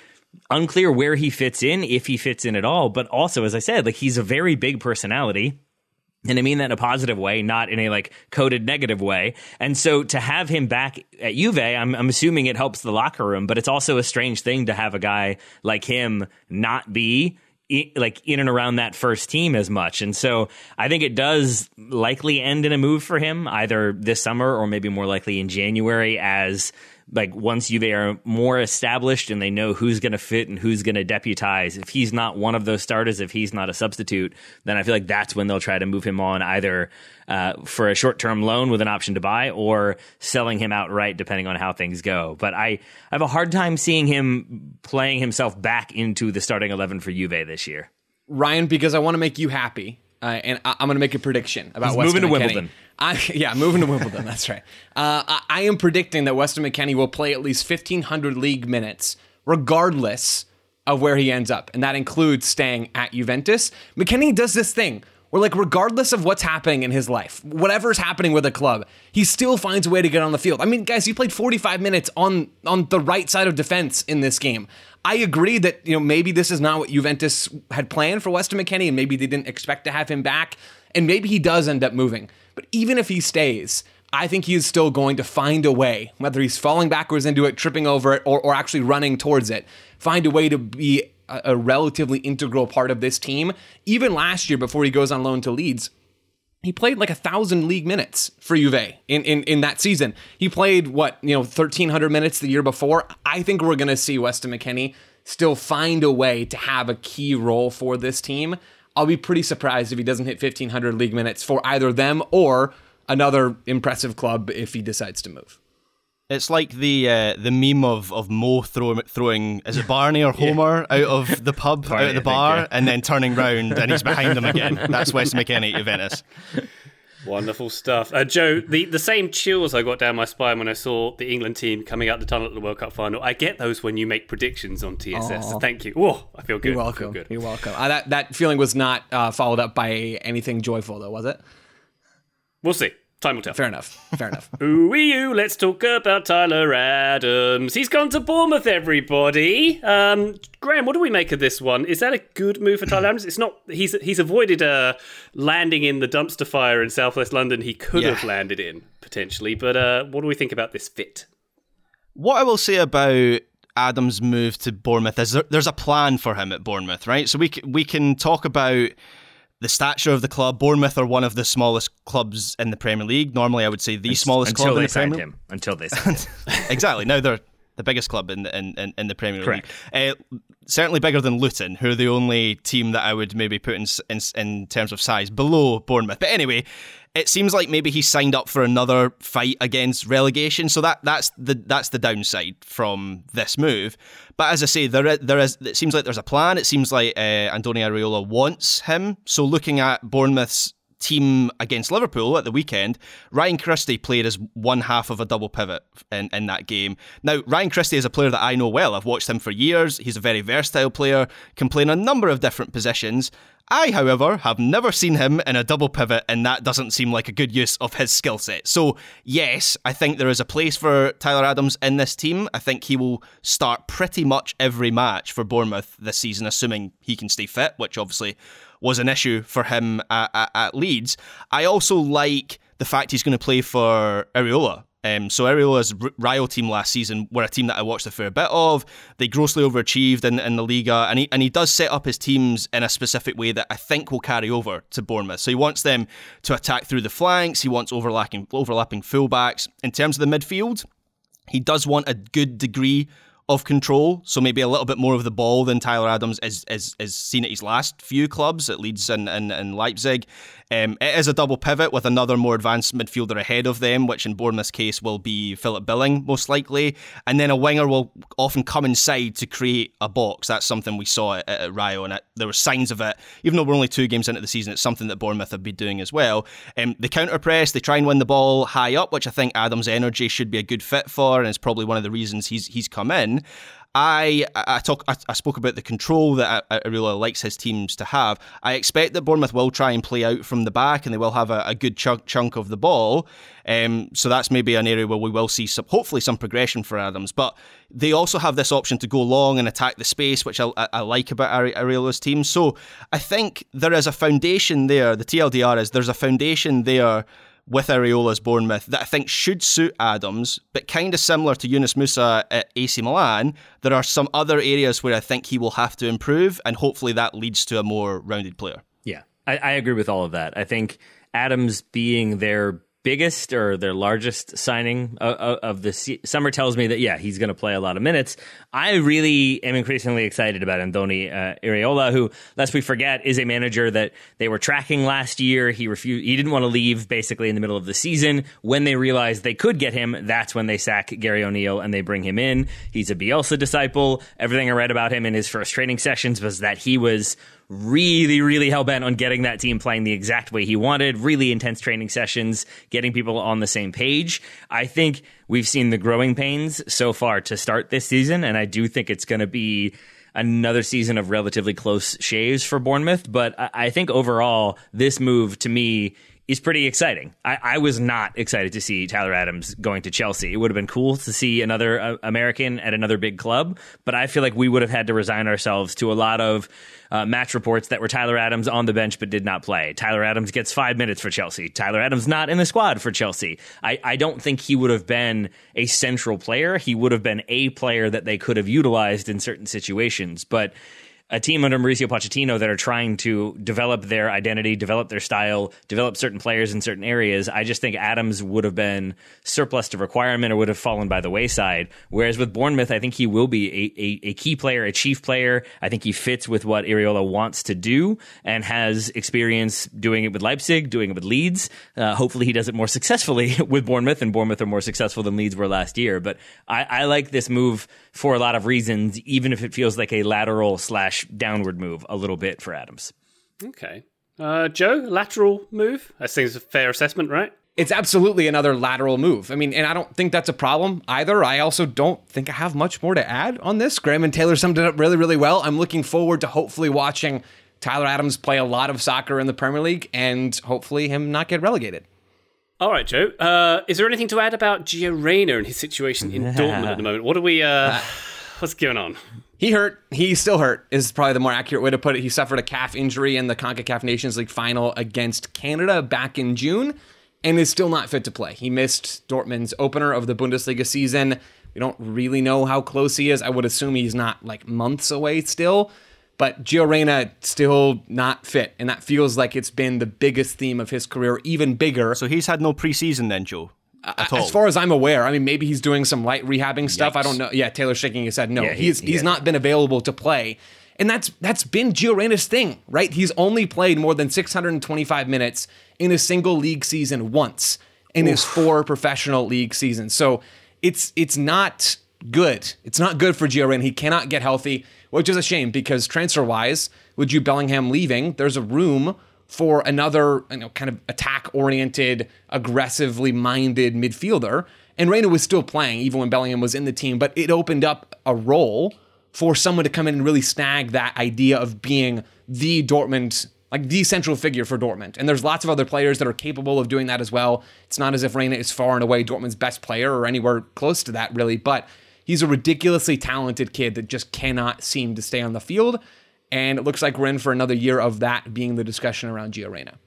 unclear where he fits in, if he fits in at all. But also, as I said, like he's a very big personality. And I mean that in a positive way, not in a like coded negative way. And so to have him back at Juve, I'm, I'm assuming it helps the locker room, but it's also a strange thing to have a guy like him not be like in and around that first team as much. And so I think it does likely end in a move for him either this summer or maybe more likely in January as like once you they are more established and they know who's going to fit and who's going to deputize. If he's not one of those starters, if he's not a substitute, then I feel like that's when they'll try to move him on either uh, for a short term loan with an option to buy or selling him outright, depending on how things go. But I, I have a hard time seeing him playing himself back into the starting eleven for Juve this year. Ryan, because I want to make you happy. Uh, and I, am going to make a prediction about He's Weston moving to McKennie. Wimbledon. I, yeah, moving to Wimbledon. That's right. Uh, I, I am predicting that Weston McKennie will play at least 1,500 league minutes, regardless of where he ends up, and that includes staying at Juventus. McKennie does this thing where, like, regardless of what's happening in his life, whatever's happening with a club, he still finds a way to get on the field. I mean, guys, he played 45 minutes on on the right side of defense in this game. I agree that you know maybe this is not what Juventus had planned for Weston McKennie, and maybe they didn't expect to have him back, and maybe he does end up moving. But even if he stays, I think he is still going to find a way, whether he's falling backwards into it, tripping over it, or, or actually running towards it, find a way to be a, a relatively integral part of this team. Even last year, before he goes on loan to Leeds, he played like a thousand league minutes for Juve in, in, in that season. He played what, you know, 1,300 minutes the year before. I think we're going to see Weston McKennie still find a way to have a key role for this team. I'll be pretty surprised if he doesn't hit 1,500 league minutes for either them or another impressive club if he decides to move. It's like the uh, the meme of, of Mo throw, throwing is it Barney or Homer out of the pub Barney, out of the I think, bar yeah. and then turning round and he's behind them again. That's West McKennie at Juventus. Wonderful stuff. Uh, Joe, the, the same chills I got down my spine when I saw the England team coming out the tunnel at the World Cup final. I get those when you make predictions on TSS. So thank you. Oh, I feel good. You're welcome. good. You're welcome. Uh, that that feeling was not uh, followed up by anything joyful, though, was it? We'll see. Time will tell. Fair enough. Fair enough. Ooh, you. Let's talk about Tyler Adams. He's gone to Bournemouth, everybody. Um, Graham, what do we make of this one? Is that a good move for Tyler Adams? It's not. He's he's avoided uh, landing in the dumpster fire in Southwest London. He could Yeah. have landed in potentially, but uh, what do we think about this fit? What I will say about Adams' move to Bournemouth is there, there's a plan for him at Bournemouth, right? So we we can talk about the stature of the club. Bournemouth are one of the smallest clubs in the Premier League. Normally, I would say the smallest club in the Premier signed League. him. Until they signed him. exactly. Now they're the biggest club in the, in, in, in the Premier Correct. League. Uh, certainly bigger than Luton, who are the only team that I would maybe put in, in in terms of size below Bournemouth. But anyway, it seems like maybe he signed up for another fight against relegation. So that that's the that's the downside from this move. But as I say, there there is it seems like there's a plan. It seems like uh, Andoni Iraola wants him. So looking at Bournemouth's team against Liverpool at the weekend, Ryan Christie played as one half of a double pivot in, in that game. Now, Ryan Christie is a player that I know well. I've watched him for years. He's a very versatile player, can play in a number of different positions. I, however, have never seen him in a double pivot, and that doesn't seem like a good use of his skill set. So, yes, I think there is a place for Tyler Adams in this team. I think he will start pretty much every match for Bournemouth this season, assuming he can stay fit, which obviously was an issue for him at, at, at Leeds. I also like the fact he's going to play for Iraola um, so Iraola's Rayo team last season were a team that I watched a fair bit of. They grossly overachieved in, in the Liga, and he and he does set up his teams in a specific way that I think will carry over to Bournemouth. So he wants them to attack through the flanks. He wants overlapping overlapping fullbacks. In terms of the midfield, he does want a good degree of control, so maybe a little bit more of the ball than Tyler Adams is is, is seen at his last few clubs at Leeds and, and, and Leipzig. Um, it is a double pivot with another more advanced midfielder ahead of them, which in Bournemouth's case will be Philip Billing, most likely. And then a winger will often come inside to create a box. That's something we saw at, at Rayo, and it, there were signs of it. Even though we're only two games into the season, it's something that Bournemouth have been doing as well. Um, they counter press, they try and win the ball high up, which I think Adams' energy should be a good fit for, and it's probably one of the reasons he's he's come in. I I talk I, I spoke about the control that I, likes his teams to have. I expect that Bournemouth will try and play out from the back, and they will have a, a good chunk chunk of the ball. Um, so that's maybe an area where we will see some, hopefully some progression for Adams. But they also have this option to go long and attack the space, which I, I like about Iraola's team. So I think there is a foundation there. The TLDR is there's a foundation there with Iraola's Bournemouth that I think should suit Adams, but kind of similar to Yunus Musah at AC Milan, there are some other areas where I think he will have to improve, and hopefully that leads to a more rounded player. Yeah, I, I agree with all of that. I think Adams being their biggest or their largest signing of, of the summer tells me that yeah he's going to play a lot of minutes. I really am increasingly excited about Andoni uh, Iraola, who lest we forget is a manager that they were tracking last year. He refused. He didn't want to leave basically in the middle of the season. When they realized they could get him, that's when they sack Gary O'Neill and they bring him in. He's a Bielsa disciple. Everything I read about him in his first training sessions was that he was really, really hell bent on getting that team playing the exact way he wanted, really intense training sessions, getting people on the same page. I think we've seen the growing pains so far to start this season, and I do think it's going to be another season of relatively close shaves for Bournemouth. But I think overall, this move to me is pretty exciting. I, I, was not excited to see Tyler Adams going to Chelsea. It would have been cool to see another uh, American at another big club, but I feel like we would have had to resign ourselves to a lot of uh, match reports that were Tyler Adams on the bench but did not play. Tyler Adams gets five minutes for Chelsea. Tyler Adams not in the squad for Chelsea. I, I don't think he would have been a central player. He would have been a player that they could have utilized in certain situations, but a team under Mauricio Pochettino that are trying to develop their identity, develop their style, develop certain players in certain areas. I just think Adams would have been surplus to requirement or would have fallen by the wayside. Whereas with Bournemouth, I think he will be a, a, a key player, a chief player. I think he fits with what Iraola wants to do and has experience doing it with Leipzig, doing it with Leeds. Uh, hopefully, he does it more successfully with Bournemouth, and Bournemouth are more successful than Leeds were last year. But I, I like this move for a lot of reasons, even if it feels like a lateral slash downward move a little bit for Adams. Okay. Uh, Joe, lateral move? I think it's a fair assessment, right? It's absolutely another lateral move. I mean, and I don't think that's a problem either. I also don't think I have much more to add on this. Graham and Taylor summed it up really, really well. I'm looking forward to hopefully watching Tyler Adams play a lot of soccer in the Premier League and hopefully him not get relegated. All right, Joe. Uh, is there anything to add about Gio Reyna and his situation in Dortmund at the moment? What are we? Uh, what's going on? He hurt. He still hurt. Is probably the more accurate way to put it. He suffered a calf injury in the Concacaf Nations League final against Canada back in June, and is still not fit to play. He missed Dortmund's opener of the Bundesliga season. We don't really know how close he is. I would assume he's not like months away still. But Gio Reyna still not fit, and that feels like it's been the biggest theme of his career, even bigger. So he's had no preseason then, Joe. As far as I'm aware, I mean, maybe he's doing some light rehabbing stuff. Yikes. I don't know. Yeah, Taylor shaking his head. No, yeah, he's he's not been available to play, and that's that's been Gio Reyna's thing, right? He's only played more than 625 minutes in a single league season once in Oof. his four professional league seasons. So it's it's not good. It's not good for Gio Reyna. He cannot get healthy which is a shame because transfer wise, with Jude Bellingham leaving, there's a room for another you know kind of attack oriented, aggressively minded midfielder. And Reyna was still playing even when Bellingham was in the team, but it opened up a role for someone to come in and really snag that idea of being the Dortmund like the central figure for Dortmund. And there's lots of other players that are capable of doing that as well. It's not as if Reyna is far and away Dortmund's best player or anywhere close to that, really, but he's a ridiculously talented kid that just cannot seem to stay on the field. And it looks like we're in for another year of that being the discussion around Gio Reyna.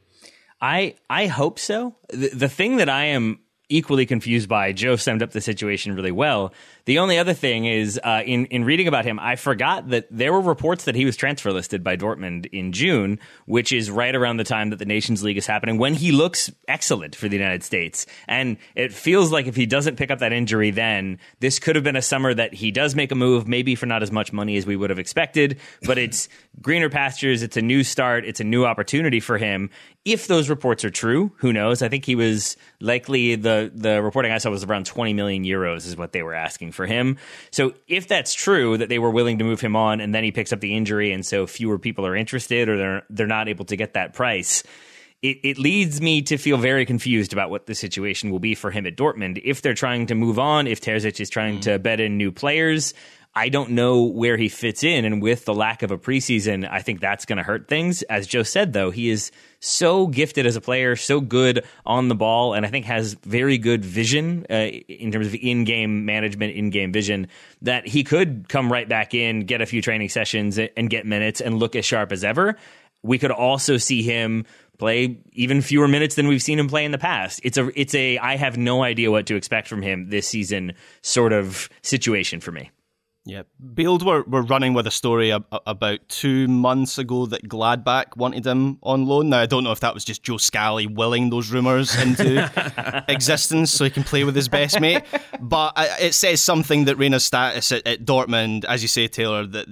I I hope so. The, the thing that I am equally confused by, Joe summed up the situation really well, the only other thing is, uh, in in reading about him, I forgot that there were reports that he was transfer listed by Dortmund in June, which is right around the time that the Nations League is happening, when he looks excellent for the United States. And it feels like if he doesn't pick up that injury, then this could have been a summer that he does make a move, maybe for not as much money as we would have expected, but it's greener pastures, it's a new start, it's a new opportunity for him. If those reports are true, who knows? I think he was likely the the reporting I saw was around 20 million euros is what they were asking for him. So if that's true that they were willing to move him on and then he picks up the injury and so fewer people are interested or they're they're not able to get that price, it, it leads me to feel very confused about what the situation will be for him at Dortmund. If they're trying to move on, if Terzic is trying mm-hmm. to bet in new players, I don't know where he fits in. And with the lack of a preseason, I think that's going to hurt things. As Joe said, though, he is so gifted as a player, so good on the ball, and I think has very good vision uh, in terms of in game management, in game vision, that he could come right back in, get a few training sessions, and get minutes and look as sharp as ever. We could also see him play even fewer minutes than we've seen him play in the past. It's a it's a I have no idea what to expect from him this season sort of situation for me. Yeah, Bild were, were running with a story ab- about two months ago that Gladbach wanted him on loan. Now, I don't know if that was just Joe Scally willing those rumours into existence so he can play with his best mate, but uh, it says something that Reyna's status at, at Dortmund, as you say, Taylor, that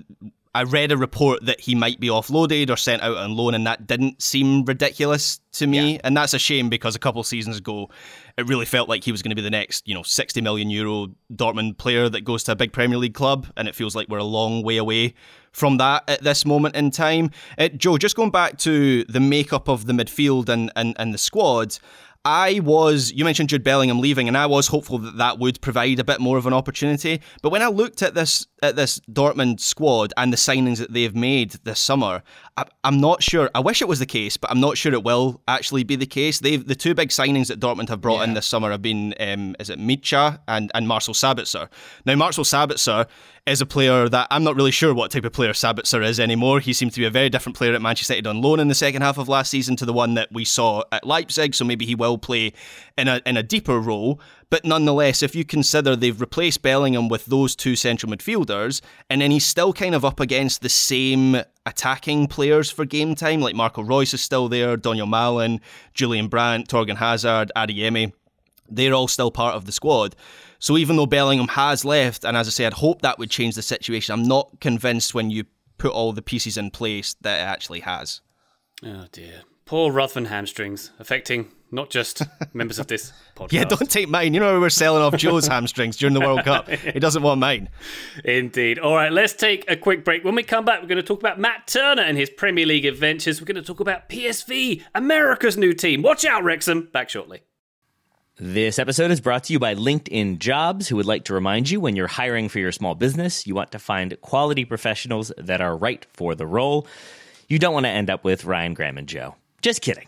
I read a report that he might be offloaded or sent out on loan, and that didn't seem ridiculous to me. Yeah. And that's a shame because a couple seasons ago, it really felt like he was going to be the next, you know, 60 million euro Dortmund player that goes to a big Premier League club. And it feels like we're a long way away from that at this moment in time. Uh, Joe, just going back to the makeup of the midfield and, and, and the squad, I was, you mentioned Jude Bellingham leaving, and I was hopeful that that would provide a bit more of an opportunity. But when I looked at this at this Dortmund squad and the signings that they've made this summer, I, am not sure. I wish it was the case, but I'm not sure it will actually be the case. They've the two big signings that Dortmund have brought yeah. in this summer have been, um, is it Mitja and and Marcel Sabitzer. Now Marcel Sabitzer is a player that I'm not really sure what type of player Sabitzer is anymore. He seemed to be a very different player at Manchester United on loan in the second half of last season to the one that we saw at Leipzig. So maybe he will play in a in a deeper role. But nonetheless, if you consider they've replaced Bellingham with those two central midfielders, and then he's still kind of up against the same attacking players for game time, like Marco Reus is still there, Donyell Malen, Julian Brandt, Thorgan Hazard, Adeyemi. They're all still part of the squad. So even though Bellingham has left, and as I said, I'd hope that would change the situation, I'm not convinced when you put all the pieces in place that it actually has. Oh dear. Poor Ruthven hamstrings, affecting not just members of this podcast. Yeah, don't take mine. You know, we were selling off Joe's hamstrings during the World Cup. He doesn't want mine. Indeed. All right, let's take a quick break. When we come back, we're going to talk about Matt Turner and his Premier League adventures. We're going to talk about PSV, America's new team. Watch out, Wrexham. Back shortly. This episode is brought to you by LinkedIn Jobs, who would like to remind you when you're hiring for your small business, you want to find quality professionals that are right for the role. You don't want to end up with Ryan Graham and Joe. Just kidding.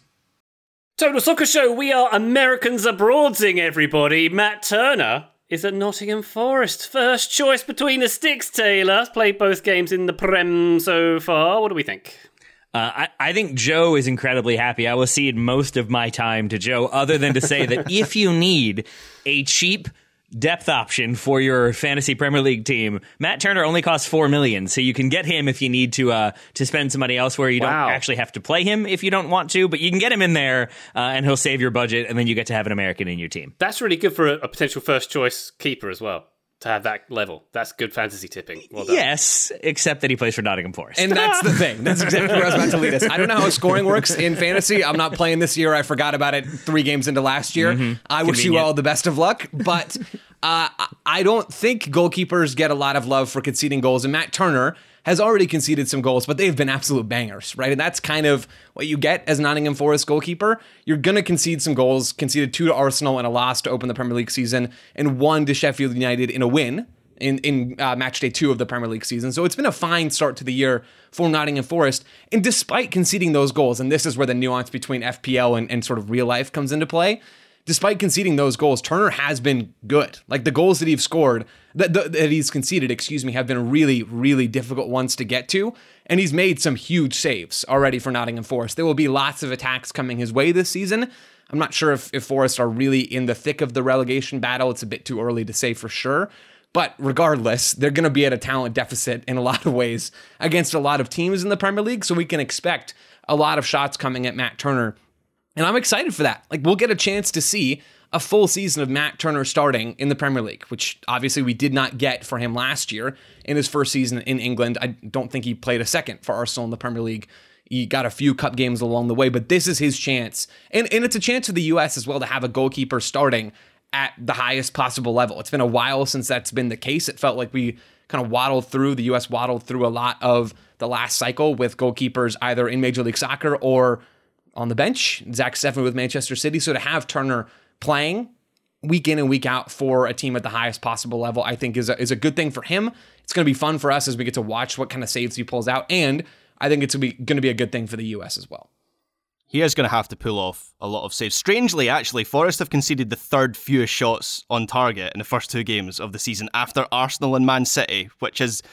Total Soccer Show, we are Americans abroadsing everybody. Matt Turner is at Nottingham Forest. First choice between the sticks, Taylor. Played both games in the Prem so far. What do we think? Uh, I, I think Joe is incredibly happy. I will cede most of my time to Joe, other than to say that if you need a cheap depth option for your fantasy Premier League team. Matt Turner only costs four million, so you can get him if you need to uh, to spend some money elsewhere. You Wow. don't actually have to play him if you don't want to, but you can get him in there, uh, and he'll save your budget, and then you get to have an American in your team. That's really good for a, a potential first choice keeper as well. To have that level, that's good fantasy tipping. Well done. Yes, except that he plays for Nottingham Forest. And that's the thing. That's exactly where I was about to lead us. I don't know how scoring works in fantasy. I'm not playing this year. I forgot about it three games into last year. I wish you all the best of luck. But uh, I- I don't think goalkeepers get a lot of love for conceding goals. And Matt Turner has already conceded some goals, but they've been absolute bangers, right? And that's kind of what you get as Nottingham Forest goalkeeper. You're going to concede some goals, conceded two to Arsenal and a loss to open the Premier League season, and one to Sheffield United in a win in in uh, match day two of the Premier League season. So it's been a fine start to the year for Nottingham Forest. And despite conceding those goals, and this is where the nuance between FPL and, and sort of real life comes into play. Despite conceding those goals, Turner has been good. Like the goals that he's scored, that, that he's conceded, excuse me, have been really, really difficult ones to get to. And he's made some huge saves already for Nottingham Forest. There will be lots of attacks coming his way this season. I'm not sure if, if Forest are really in the thick of the relegation battle. It's a bit too early to say for sure. But regardless, they're going to be at a talent deficit in a lot of ways against a lot of teams in the Premier League. So we can expect a lot of shots coming at Matt Turner. And I'm excited for that. Like, we'll get a chance to see a full season of Matt Turner starting in the Premier League, which obviously we did not get for him last year in his first season in England. I don't think he played a second for Arsenal in the Premier League. He got a few cup games along the way, but this is his chance. And, and it's a chance for the US as well to have a goalkeeper starting at the highest possible level. It's been a while since that's been the case. It felt like we kind of waddled through, the US waddled through a lot of the last cycle with goalkeepers either in Major League Soccer or on the bench. Zach Steffen with Manchester City. So to have Turner playing week in and week out for a team at the highest possible level, I think is a, is a good thing for him. It's going to be fun for us as we get to watch what kind of saves he pulls out. And I think it's going to be a good thing for the US as well. He is going to have to pull off a lot of saves. Strangely, actually, Forest have conceded the third fewest shots on target in the first two games of the season after Arsenal and Man City, which is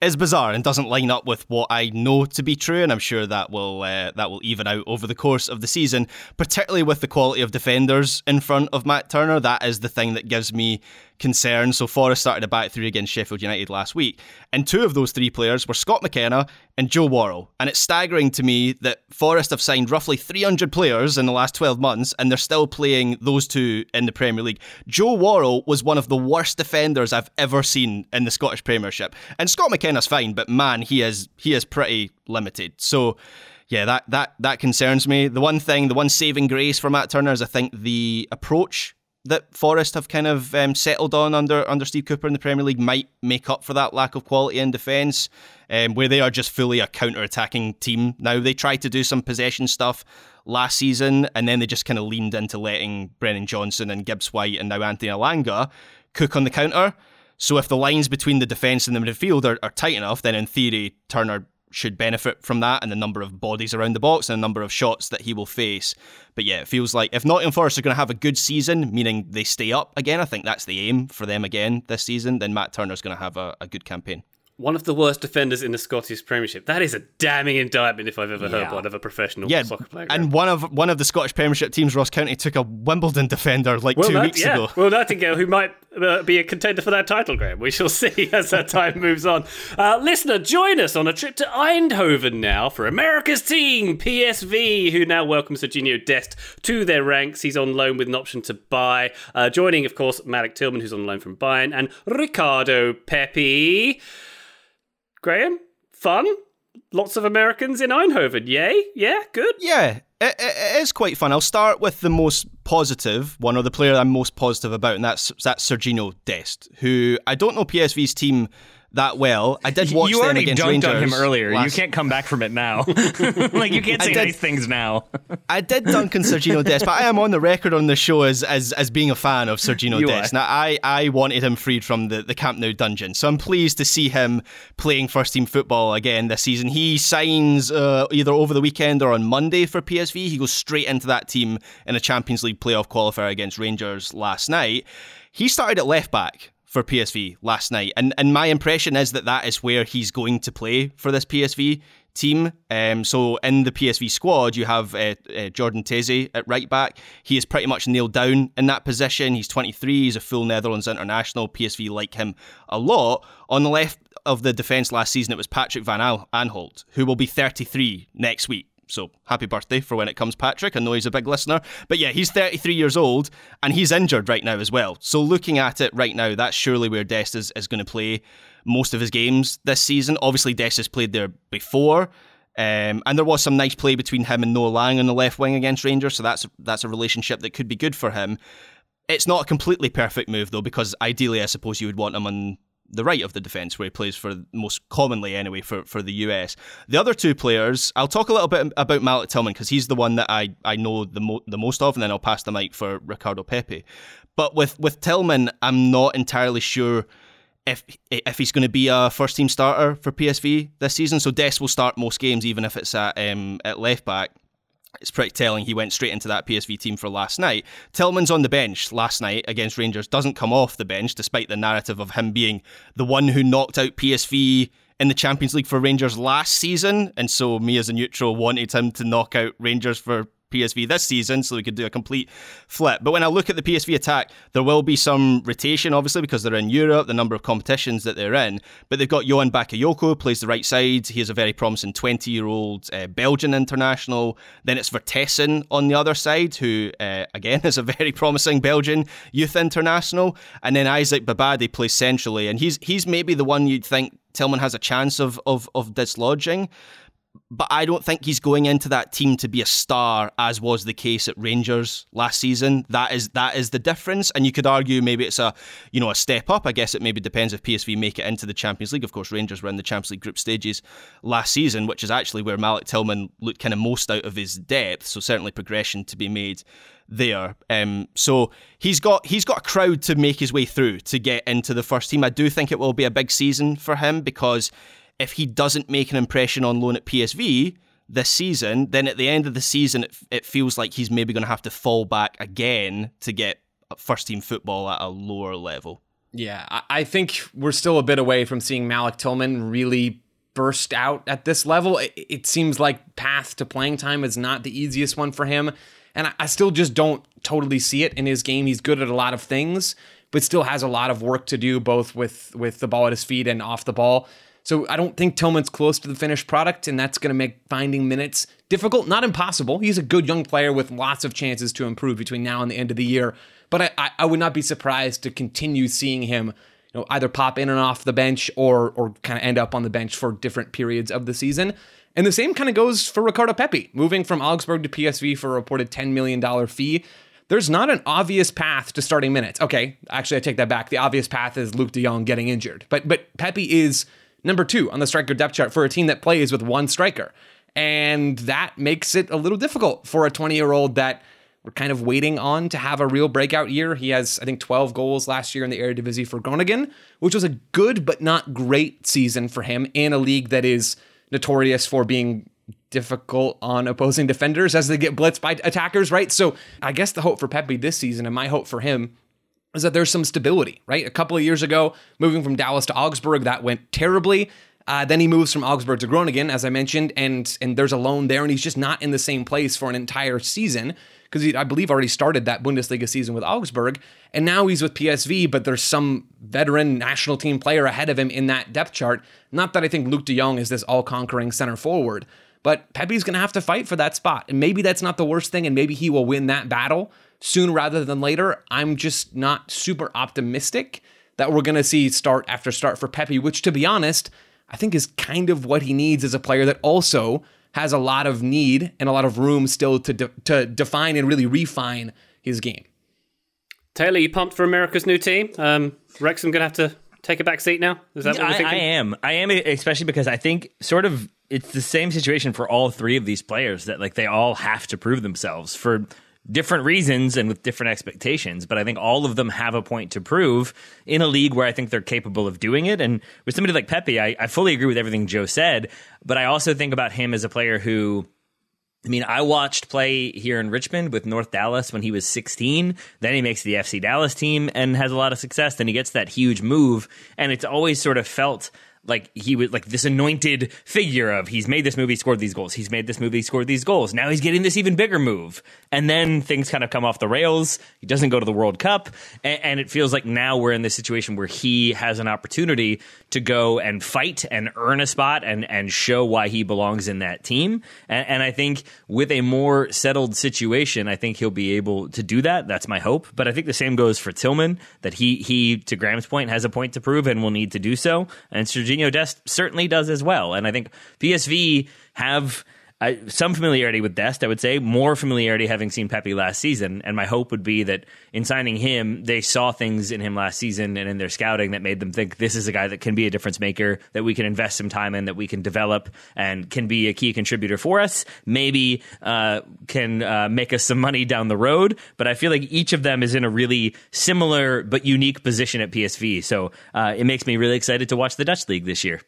is bizarre and doesn't line up with what I know to be true. And I'm sure that will uh, that will even out over the course of the season, particularly with the quality of defenders in front of Matt Turner. That is the thing that gives me concern. So Forest started a back three against Sheffield United last week, and two of those three players were Scott McKenna and Joe Worrall. And it's staggering to me that Forest have signed roughly 300 players in the last 12 months, and they're still playing those two in the Premier League. Joe Worrall was one of the worst defenders I've ever seen in the Scottish Premiership, and Scott McKenna's fine, but man, he is he is pretty limited. So. Yeah, that, that that concerns me. The one thing, the one saving grace for Matt Turner is I think the approach that Forest have kind of um, settled on under under Steve Cooper in the Premier League might make up for that lack of quality in defence, um, where they are just fully a counter-attacking team now. They tried to do some possession stuff last season, and then they just kind of leaned into letting Brennan Johnson and Gibbs White and now Anthony Elanga cook on the counter. So if the lines between the defence and the midfield are, are tight enough, then in theory Turner should benefit from that and the number of bodies around the box and the number of shots that he will face. But yeah, it feels like if Nottingham Forest are going to have a good season, meaning they stay up again, I think that's the aim for them again this season, then Matt Turner's going to have a, a good campaign. One of the worst defenders in the Scottish Premiership. That is a damning indictment if I've ever heard one of a professional Yeah, soccer player. and one of one of the Scottish Premiership teams, Ross County, took a Wimbledon defender like Will two Nat- weeks yeah, ago. Will Nightingale, who might uh, be a contender for that title, Graham. We shall see as that time moves on. Uh, listener, join us on a trip to Eindhoven now for America's team, PSV, who now welcomes Sergiño Dest to their ranks. He's on loan with an option to buy. Uh, joining, of course, Malik Tillman, who's on loan from Bayern, and Ricardo Pepi. Graham, fun? Lots of Americans in Eindhoven. Yay? Yeah, good. Yeah, it, it, is quite fun. I'll start with the most positive, one of the player I'm most positive about, and that's that's Sergiño Dest, who I don't know PSV's team that well. I did watch you them already against dunked Rangers on him earlier. last- You can't come back from it now. like you can't say did- nice things now. I did dunk on Sergiño Dest, but I am on the record on the show as as, as being a fan of Sergiño You Dest. are. Now, I, I wanted him freed from the, the Camp Nou dungeon, so I'm pleased to see him playing first team football again this season. He signs uh, either over the weekend or on Monday for PSV. He goes straight into that team in a Champions League playoff qualifier against Rangers last night. He started at left back for PSV last night, and and my impression is that that is where he's going to play for this PSV team. Um, so in the PSV squad, you have uh, uh, Jordan Teze at right back. He is pretty much nailed down in that position. He's 23. He's a full Netherlands international. PSV like him a lot. On the left of the defence last season, it was Patrick Van Aanholt, who will be 33 next week. So happy birthday for when it comes, Patrick. I know he's a big listener. But yeah, he's 33 years old and he's injured right now as well. So looking at it right now, that's surely where Dest is, is going to play most of his games this season. Obviously, Dest has played there before. Um, and there was some nice play between him and Noah Lang on the left wing against Rangers, so that's that's a relationship that could be good for him. It's not a completely perfect move though, because ideally, I suppose you would want him on the right of the defence, where he plays for most commonly anyway for, for the US. The other two players, I'll talk a little bit about Malik Tillman because he's the one that I, I know the mo- the most of, and then I'll pass the mic for Ricardo Pepi. But with with Tillman, I'm not entirely sure if if he's going to be a first team starter for PSV this season. So Dest will start most games, even if it's at um, at left back. It's pretty telling he went straight into that PSV team for last night. Tillman's on the bench last night against Rangers, doesn't come off the bench despite the narrative of him being the one who knocked out PSV in the Champions League for Rangers last season. And so me as a neutral wanted him to knock out Rangers for PSV this season so we could do a complete flip. But when I look at the PSV attack, there will be some rotation, obviously, because they're in Europe, the number of competitions that they're in. But they've got Johan Bakayoko, plays the right side. He is a very promising 20 year old uh, Belgian international. Then it's Vertessen on the other side, who, uh, again, is a very promising Belgian youth international. And then Isaac Babadi plays centrally. And he's he's maybe the one you'd think Tillman has a chance of, of, of dislodging but I don't think he's going into that team to be a star, as was the case at Rangers last season. That is that is the difference, and you could argue maybe it's a you know a step up. I guess it maybe depends if PSV make it into the Champions League. Of course, Rangers were in the Champions League group stages last season, which is actually where Malik Tillman looked kind of most out of his depth. So certainly progression to be made there. Um, so he's got he's got a crowd to make his way through to get into the first team. I do think it will be a big season for him because if he doesn't make an impression on loan at PSV this season, then at the end of the season, it, it feels like he's maybe going to have to fall back again to get first team football at a lower level. Yeah, I- think we're still a bit away from seeing Malik Tillman really burst out at this level. It, seems like path to playing time is not the easiest one for him. And I still just don't totally see it in his game. He's good at a lot of things, but still has a lot of work to do, both with, with the ball at his feet and off the ball. So I don't think Tillman's close to the finished product, and that's going to make finding minutes difficult, not impossible. He's a good young player with lots of chances to improve between now and the end of the year. But I, I, would not be surprised to continue seeing him, you know, either pop in and off the bench or or kind of end up on the bench for different periods of the season. And the same kind of goes for Ricardo Pepi, moving from Augsburg to PSV for a reported $10 million fee there's not an obvious path to starting minutes. Okay, actually, I take that back. The obvious path is Luuk De Jong getting injured, but but Pepi is number two on the striker depth chart for a team that plays with one striker, and that makes it a little difficult for a 20 year old that we're kind of waiting on to have a real breakout year. He has, I think, 12 goals last year in the Eredivisie for Groningen, which was a good but not great season for him in a league that is notorious for being difficult on opposing defenders as they get blitzed by attackers, right? So I guess the hope for Pepi this season and my hope for him is that there's some stability, right? A couple of years ago, moving from Dallas to Augsburg, that went terribly. Uh, then he moves from Augsburg to Groningen, as I mentioned, and and there's a loan there, and he's just not in the same place for an entire season because he, I believe, already started that Bundesliga season with Augsburg, and now he's with PSV. But there's some veteran national team player ahead of him in that depth chart. Not that I think Luuk De Jong is this all-conquering center forward, but Pepi's going to have to fight for that spot, and maybe that's not the worst thing, and maybe he will win that battle soon rather than later. I'm just not super optimistic that we're going to see start after start for Pepi, which, to be honest, I think is kind of what he needs as a player that also has a lot of need and a lot of room still to de- to define and really refine his game. Taylor, you pumped for America's new team? Um, Wrexham going to have to take a back seat now? Is that what I, we're I thinking? am. I am, especially because I think sort of it's the same situation for all three of these players that like they all have to prove themselves for different reasons and with different expectations. But I think all of them have a point to prove in a league where I think they're capable of doing it. And with somebody like Pepi, I, I fully agree with everything Joe said. But I also think about him as a player who I mean, I watched play here in Richmond with North Dallas when he was 16. Then he makes the FC Dallas team and has a lot of success. Then he gets that huge move. And it's always sort of felt like he was like this anointed figure of he's made this movie, scored these goals. He's made this movie, scored these goals. Now he's getting this even bigger move. And then things kind of come off the rails. He doesn't go to the World Cup. And, and it feels like now we're in this situation where he has an opportunity to go and fight and earn a spot and, and show why he belongs in that team. And, and I think with a more settled situation, I think he'll be able to do that. That's my hope. But I think the same goes for Tillman, that he, he to Graham's point, has a point to prove and will need to do so. And Sergiño Dest certainly does as well. And I think PSV have uh, some familiarity with Dest, I would say, more familiarity having seen Pepi last season. And my hope would be that in signing him, they saw things in him last season and in their scouting that made them think this is a guy that can be a difference maker, that we can invest some time in, that we can develop and can be a key contributor for us. Maybe uh, can uh, make us some money down the road. But I feel like each of them is in a really similar but unique position at PSV. So uh, it makes me really excited to watch the Dutch league this year.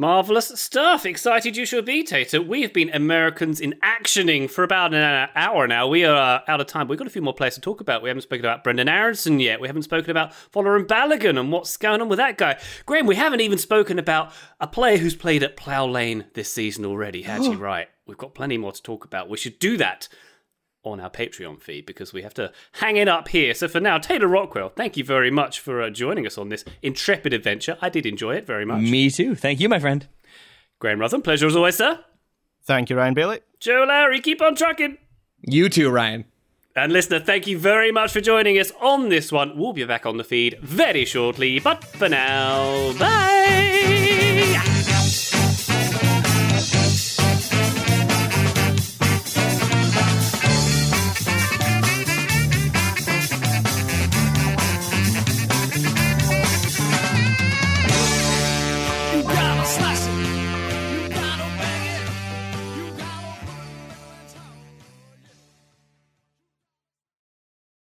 Marvelous stuff. Excited you should be, Tater. We have been Americans in actioning for about an hour now. We are uh, out of time. but We've got a few more players to talk about. We haven't spoken about Brenden Aronson yet. We haven't spoken about Folarin Balogun and what's going on with that guy. Graham, we haven't even spoken about a player who's played at Plough Lane this season already. Had you right? We've got plenty more to talk about. We should do that on our Patreon feed because we have to hang it up here. So for now, Taylor Rockwell, thank you very much for uh, joining us on this intrepid adventure. I did enjoy it very much. Me too. Thank you, my friend. Graham Ruthven, pleasure as always, sir. Thank you, Ryan Bailey. Joe Lowery, keep on trucking. You too, Ryan. And listener, thank you very much for joining us on this one. We'll be back on the feed very shortly, but for now, bye.